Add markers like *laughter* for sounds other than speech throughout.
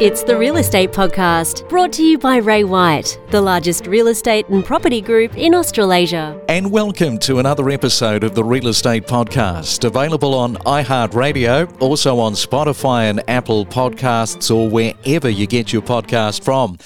It's the Real Estate Podcast, brought to you by Ray White, the largest real estate and property group in Australasia. And welcome to another episode of the Real Estate Podcast, available on iHeartRadio, also on Spotify and Apple Podcasts, or wherever you get your podcast from.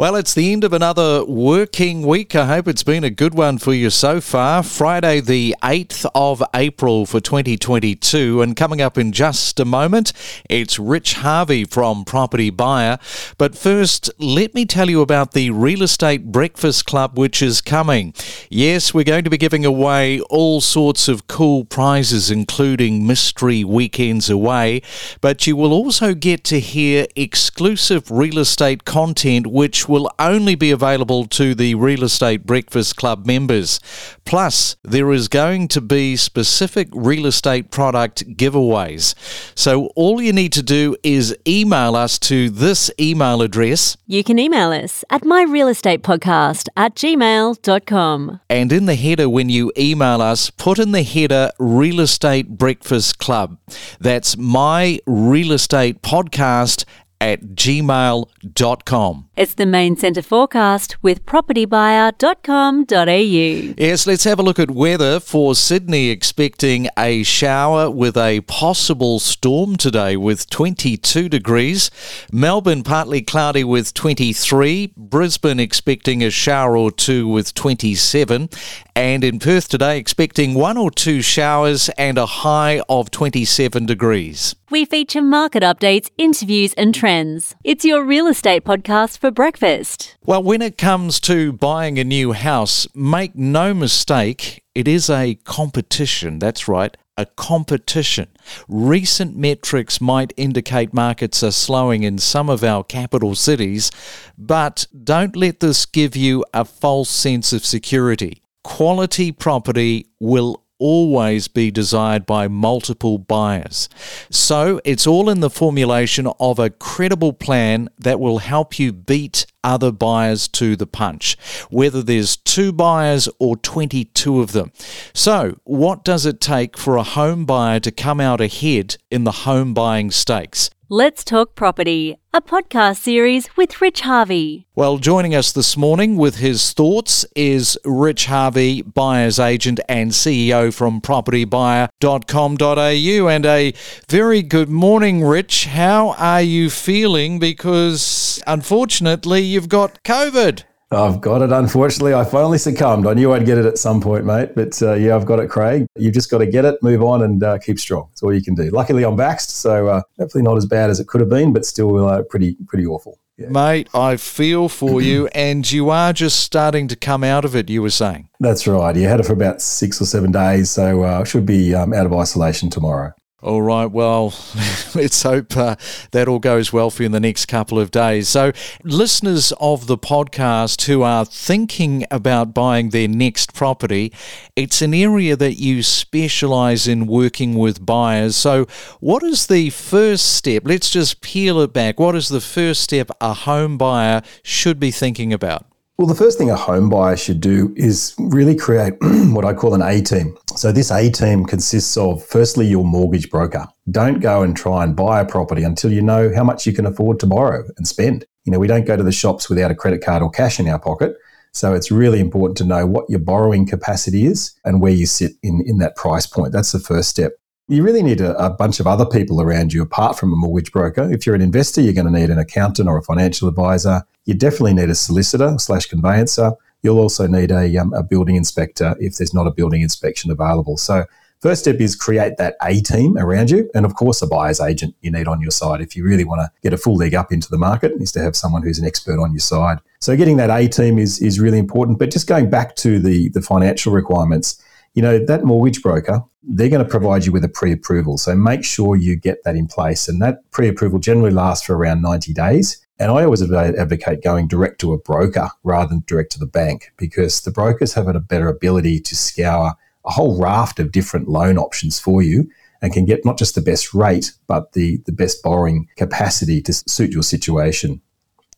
Well, it's the end of another working week. I hope it's been a good one for you so far. Friday, the 8th of April for 2022. And coming up in just a moment, it's Rich Harvey from Property Buyer. But first, let me tell you about the Real Estate Breakfast Club, which is coming. Yes, we're going to be giving away all sorts of cool prizes, including mystery weekends away. But you will also get to hear exclusive real estate content, which will only be available to the Real Estate Breakfast Club members. Plus, there is going to be specific real estate product giveaways. So all you need to do is email us to this email address. You can email us at myrealestatepodcast at gmail.com. And in the header, when you email us, put in the header Real Estate Breakfast Club. That's my real estate podcast at gmail.com. It's the main centre forecast with propertybuyer.com.au. Yes, let's have a look at weather for Sydney. Expecting a shower with a possible storm today with 22 degrees. Melbourne partly cloudy with 23. Brisbane expecting a shower or two with 27. And in Perth today, expecting one or two showers and a high of 27 degrees. We feature market updates, interviews, and trends. It's your real estate podcast for breakfast. Well, when it comes to buying a new house, make no mistake, it is a competition. That's right, a competition. Recent metrics might indicate markets are slowing in some of our capital cities, but don't let this give you a false sense of security. Quality property will always be desired by multiple buyers. So it's all in the formulation of a credible plan that will help you beat other buyers to the punch, whether there's two buyers or 22 of them. So, what does it take for a home buyer to come out ahead in the home buying stakes? Let's Talk Property, a podcast series with Rich Harvey. Well, joining us this morning with his thoughts is Rich Harvey, buyer's agent and CEO from propertybuyer.com.au. And a very good morning, Rich. How are you feeling? Because unfortunately, you've got COVID. I've got it. Unfortunately, I finally succumbed. I knew I'd get it at some point, mate. But uh, yeah, I've got it, Craig. You've just got to get it, move on, and uh, keep strong. That's all you can do. Luckily, I'm vaxxed, so uh, hopefully not as bad as it could have been, but still uh, pretty pretty awful. Yeah. Mate, I feel for you, and you are just starting to come out of it. You were saying that's right. You had it for about six or seven days, so I uh, should be um, out of isolation tomorrow. All right. Well, *laughs* let's hope uh, that all goes well for you in the next couple of days. So, listeners of the podcast who are thinking about buying their next property, it's an area that you specialize in working with buyers. So, what is the first step? Let's just peel it back. What is the first step a home buyer should be thinking about? Well, the first thing a home buyer should do is really create *clears throat* what I call an A team. So, this A team consists of firstly your mortgage broker. Don't go and try and buy a property until you know how much you can afford to borrow and spend. You know, we don't go to the shops without a credit card or cash in our pocket. So, it's really important to know what your borrowing capacity is and where you sit in, in that price point. That's the first step. You really need a, a bunch of other people around you apart from a mortgage broker. If you're an investor, you're going to need an accountant or a financial advisor you definitely need a solicitor slash conveyancer. You'll also need a, um, a building inspector if there's not a building inspection available. So First step is create that A team around you. And of course, a buyer's agent you need on your side. If you really want to get a full leg up into the market, is to have someone who's an expert on your side. So getting that A team is, is really important. But just going back to the, the financial requirements, you know, that mortgage broker, they're going to provide you with a pre approval. So make sure you get that in place. And that pre approval generally lasts for around 90 days. And I always advocate going direct to a broker rather than direct to the bank because the brokers have a better ability to scour a whole raft of different loan options for you and can get not just the best rate, but the, the best borrowing capacity to suit your situation.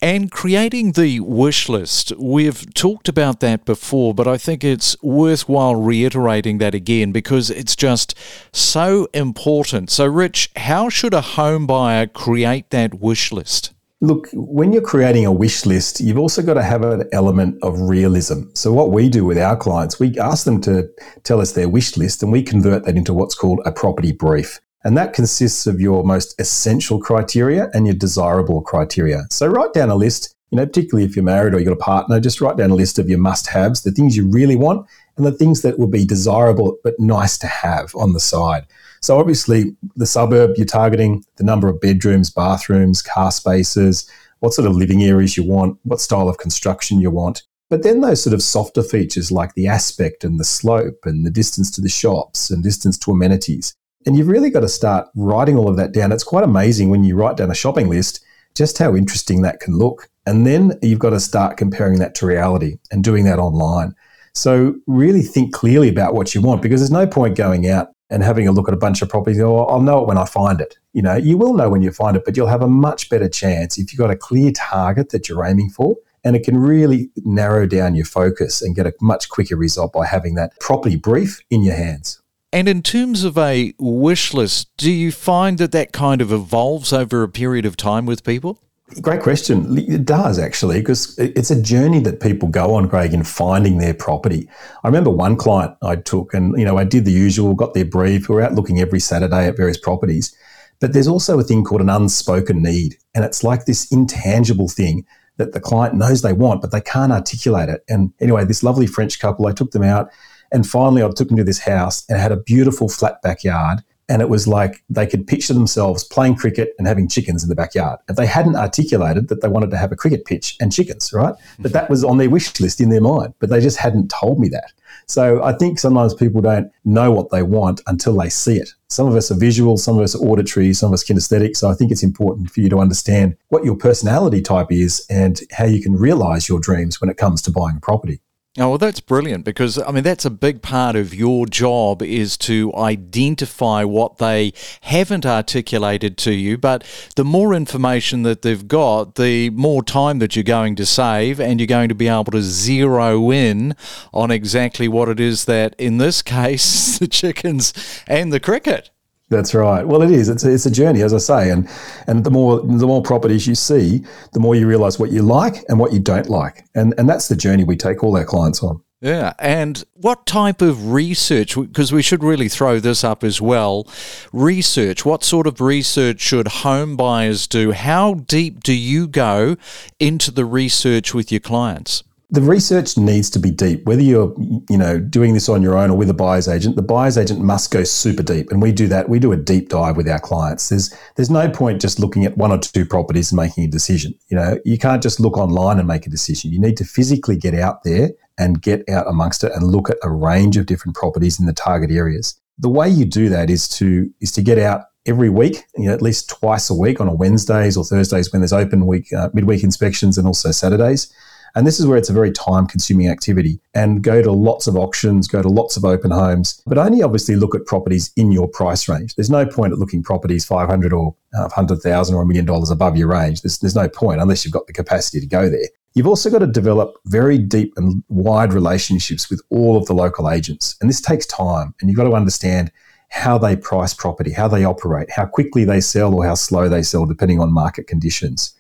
And creating the wish list, we've talked about that before, but I think it's worthwhile reiterating that again because it's just so important. So, Rich, how should a home buyer create that wish list? Look, when you're creating a wish list, you've also got to have an element of realism. So, what we do with our clients, we ask them to tell us their wish list and we convert that into what's called a property brief. And that consists of your most essential criteria and your desirable criteria. So, write down a list, you know, particularly if you're married or you've got a partner, just write down a list of your must haves, the things you really want, and the things that would be desirable but nice to have on the side. So obviously, the suburb you're targeting, the number of bedrooms, bathrooms, car spaces, what sort of living areas you want, what style of construction you want. But then those sort of softer features like the aspect and the slope and the distance to the shops and distance to amenities. And you've really got to start writing all of that down. It's quite amazing when you write down a shopping list just how interesting that can look. And then you've got to start comparing that to reality and doing that online. So really think clearly about what you want because there's no point going out and having a look at a bunch of properties. Oh, I'll know it when I find it. You know, you will know when you find it, but you'll have a much better chance if you've got a clear target that you're aiming for. And it can really narrow down your focus and get a much quicker result by having that property brief in your hands. And in terms of a wish list, do you find that that kind of evolves over a period of time with people? Great question. It does actually, because it's a journey that people go on, Greg, in finding their property. I remember one client I took, and you know, I did the usual, got their brief. We were out looking every Saturday at various properties, but there's also a thing called an unspoken need, and it's like this intangible thing that the client knows they want, but they can't articulate it. And anyway, this lovely French couple, I took them out, and finally, I took them to this house, and had a beautiful flat backyard and it was like they could picture themselves playing cricket and having chickens in the backyard. And they hadn't articulated that they wanted to have a cricket pitch and chickens, right? But that was on their wish list in their mind, but they just hadn't told me that. So I think sometimes people don't know what they want until they see it. Some of us are visual, some of us are auditory, some of us kinesthetic. So I think it's important for you to understand what your personality type is and how you can realize your dreams when it comes to buying a property. Oh, well, that's brilliant because, I mean, that's a big part of your job is to identify what they haven't articulated to you. But the more information that they've got, the more time that you're going to save, and you're going to be able to zero in on exactly what it is that, in this *laughs* case, the chickens and the cricket. That's right. Well, it is. It's a, it's a journey, as I say, and and the more the more properties you see, the more you realise what you like and what you don't like, and and that's the journey we take all our clients on. Yeah, and what type of research? Because we should really throw this up as well. Research. What sort of research should home buyers do? How deep do you go into the research with your clients? The research needs to be deep. Whether you're, you know, doing this on your own or with a buyer's agent, the buyer's agent must go super deep, and we do that. We do a deep dive with our clients. There's there's no point just looking at one or two properties and making a decision. You know, you can't just look online and make a decision. You need to physically get out there and get out amongst it and look at a range of different properties in the target areas. The way you do that is to is to get out every week, you know, at least twice a week on a Wednesdays or Thursdays when there's open week uh, midweek inspections and also Saturdays and this is where it's a very time consuming activity. And go to lots of auctions, go to lots of open homes, but only obviously look at properties in your price range. There's no point at looking properties 500 or 100,000 uh, or a million dollars above your range. There's, there's no point unless you've got the capacity to go there. You've also got to develop very deep and wide relationships with all of the local agents. And this takes time. And you've got to understand how they price property, how they operate, how quickly they sell or how slow they sell, depending on market conditions.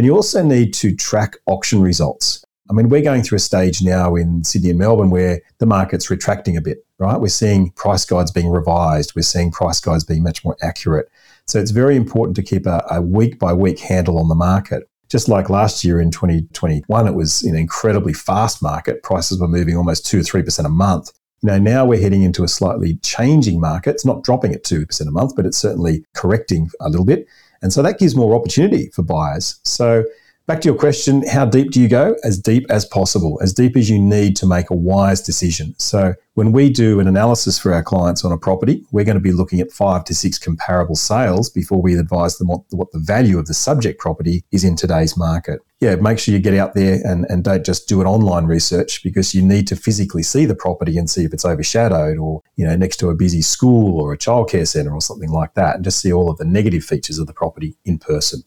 And you also need to track auction results. I mean, we're going through a stage now in Sydney and Melbourne where the market's retracting a bit, right? We're seeing price guides being revised. We're seeing price guides being much more accurate. So it's very important to keep a, week by week handle on the market. Just like last year in 2021, it was an incredibly fast market. Prices were moving almost 2 or 3% a month. You know, now we're heading into a slightly changing market. It's not dropping at 2% a month, but it's certainly correcting a little bit. And so that gives more opportunity for buyers. So back to your question, how deep do you go? As deep as possible, as deep as you need to make a wise decision. So when we do an analysis for our clients on a property, we're going to be looking at five to six comparable sales before we advise them what, what the value of the subject property is in today's market. Yeah, make sure you get out there and, and don't just do an online research because you need to physically see the property and see if it's overshadowed or, you know, next to a busy school or a childcare centre or something like that and just see all of the negative features of the property in person.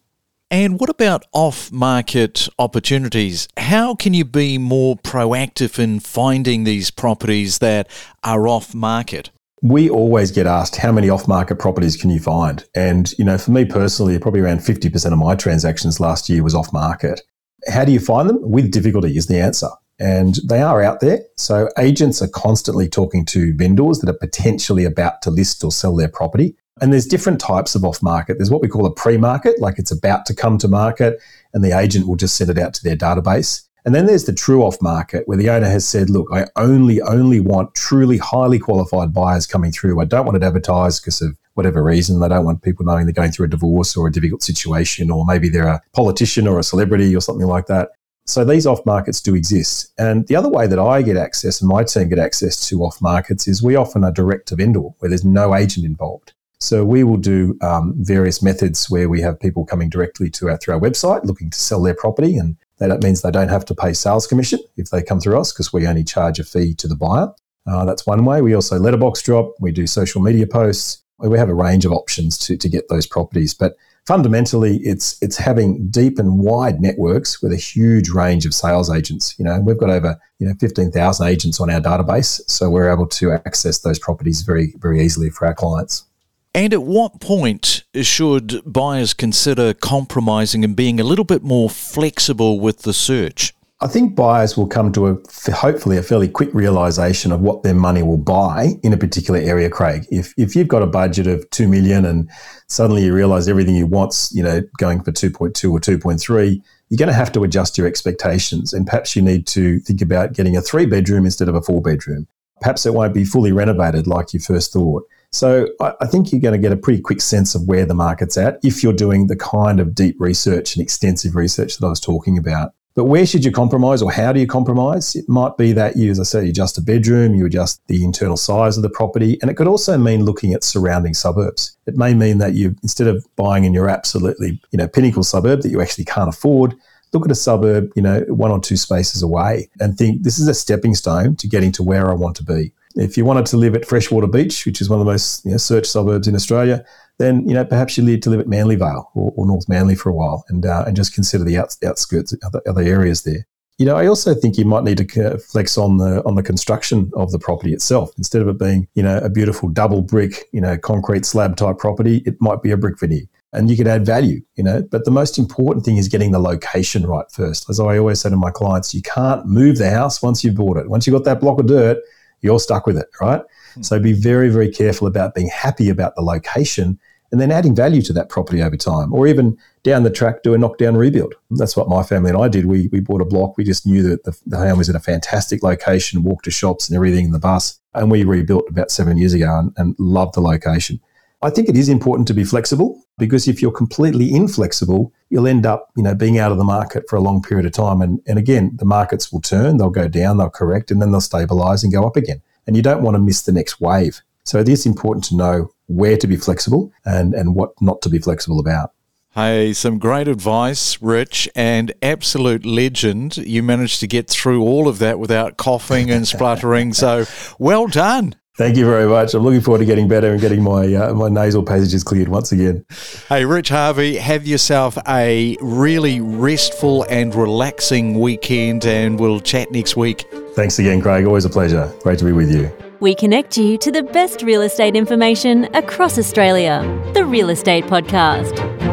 And what about off market opportunities? How can you be more proactive in finding these properties that are off market? we always get asked how many off-market properties can you find? And you know, for me personally, probably around 50% of my transactions last year was off-market. How do you find them? With difficulty is the answer. And they are out there. So agents are constantly talking to vendors that are potentially about to list or sell their property. And there's different types of off market. There's what we call a pre market, like it's about to come to market, and the agent will just send it out to their database. And then there's the true off market where the owner has said, look, I only, only want truly highly qualified buyers coming through. I don't want it advertised because of whatever reason. They don't want people knowing they're going through a divorce or a difficult situation, or maybe they're a politician or a celebrity or something like that. So these off markets do exist. And the other way that I get access and my team get access to off markets is we often are direct to vendor where there's no agent involved. So we will do um, various methods where we have people coming directly to our through our website looking to sell their property, and that means they don't have to pay sales commission if they come through us because we only charge a fee to the buyer. Uh, that's one way. We also letterbox drop. We do social media posts. We have a range of options to to get those properties, but fundamentally it's it's having deep and wide networks with a huge range of sales agents you know we've got over you know 15,000 agents on our database so we're able to access those properties very very easily for our clients and at what point should buyers consider compromising and being a little bit more flexible with the search? I think buyers will come to a hopefully a fairly quick realization of what their money will buy in a particular area, Craig. If if you've got a budget of two million and suddenly you realize everything you want's you know going for two point two or two point three, you're going to have to adjust your expectations, and perhaps you need to think about getting a three bedroom instead of a four bedroom. Perhaps it won't be fully renovated like you first thought. So I, I think you're going to get a pretty quick sense of where the market's at if you're doing the kind of deep research and extensive research that I was talking about. But where should you compromise or how do you compromise? It might be that you, as I say, you adjust a bedroom, you adjust the internal size of the property. And it could also mean looking at surrounding suburbs. It may mean that you, instead of buying in your absolutely, you know, pinnacle suburb that you actually can't afford, look at a suburb, you know, one or two spaces away and think this is a stepping stone to getting to where I want to be. If you wanted to live at Freshwater Beach, which is one of the most you know, searched suburbs in Australia, then you know perhaps you need to live at Manly Vale or, or North Manly for a while, and uh, and just consider the out, outskirts, other, other areas there. You know, I also think you might need to flex on the on the construction of the property itself. Instead of it being, you know, a beautiful double brick, you know, concrete slab type property, it might be a brick veneer, and you could add value. You know, but the most important thing is getting the location right first. As I always say to my clients, you can't move the house once you've bought it. Once you've got that block of dirt, you're stuck with it, right? Hmm. So be very, very careful about being happy about the location and then adding value to that property over time, or even down the track, do a knockdown rebuild. That's what my family and I did. We, we bought a block. We just knew that the, the home was in a fantastic location, walked to shops and everything in the bus. And we rebuilt about seven years ago and, and loved the location. I think it is important to be flexible because if you're completely inflexible, you'll end up, you know, being out of the market for a long period of time. And, and again, the markets will turn, they'll go down, they'll correct, and then they'll stabilize and go up again. And you don't want to miss the next wave. So it is important to know where to be flexible and, and what not to be flexible about. Hey, some great advice, Rich, and absolute legend. You managed to get through all of that without coughing and spluttering. So well done. Thank you very much. I'm looking forward to getting better and getting my uh, my nasal passages cleared once again. Hey, Rich Harvey, have yourself a really restful and relaxing weekend, and we'll chat next week. Thanks again, Craig. Always a pleasure. Great to be with you. We connect you to the best real estate information across Australia. The Real Estate Podcast.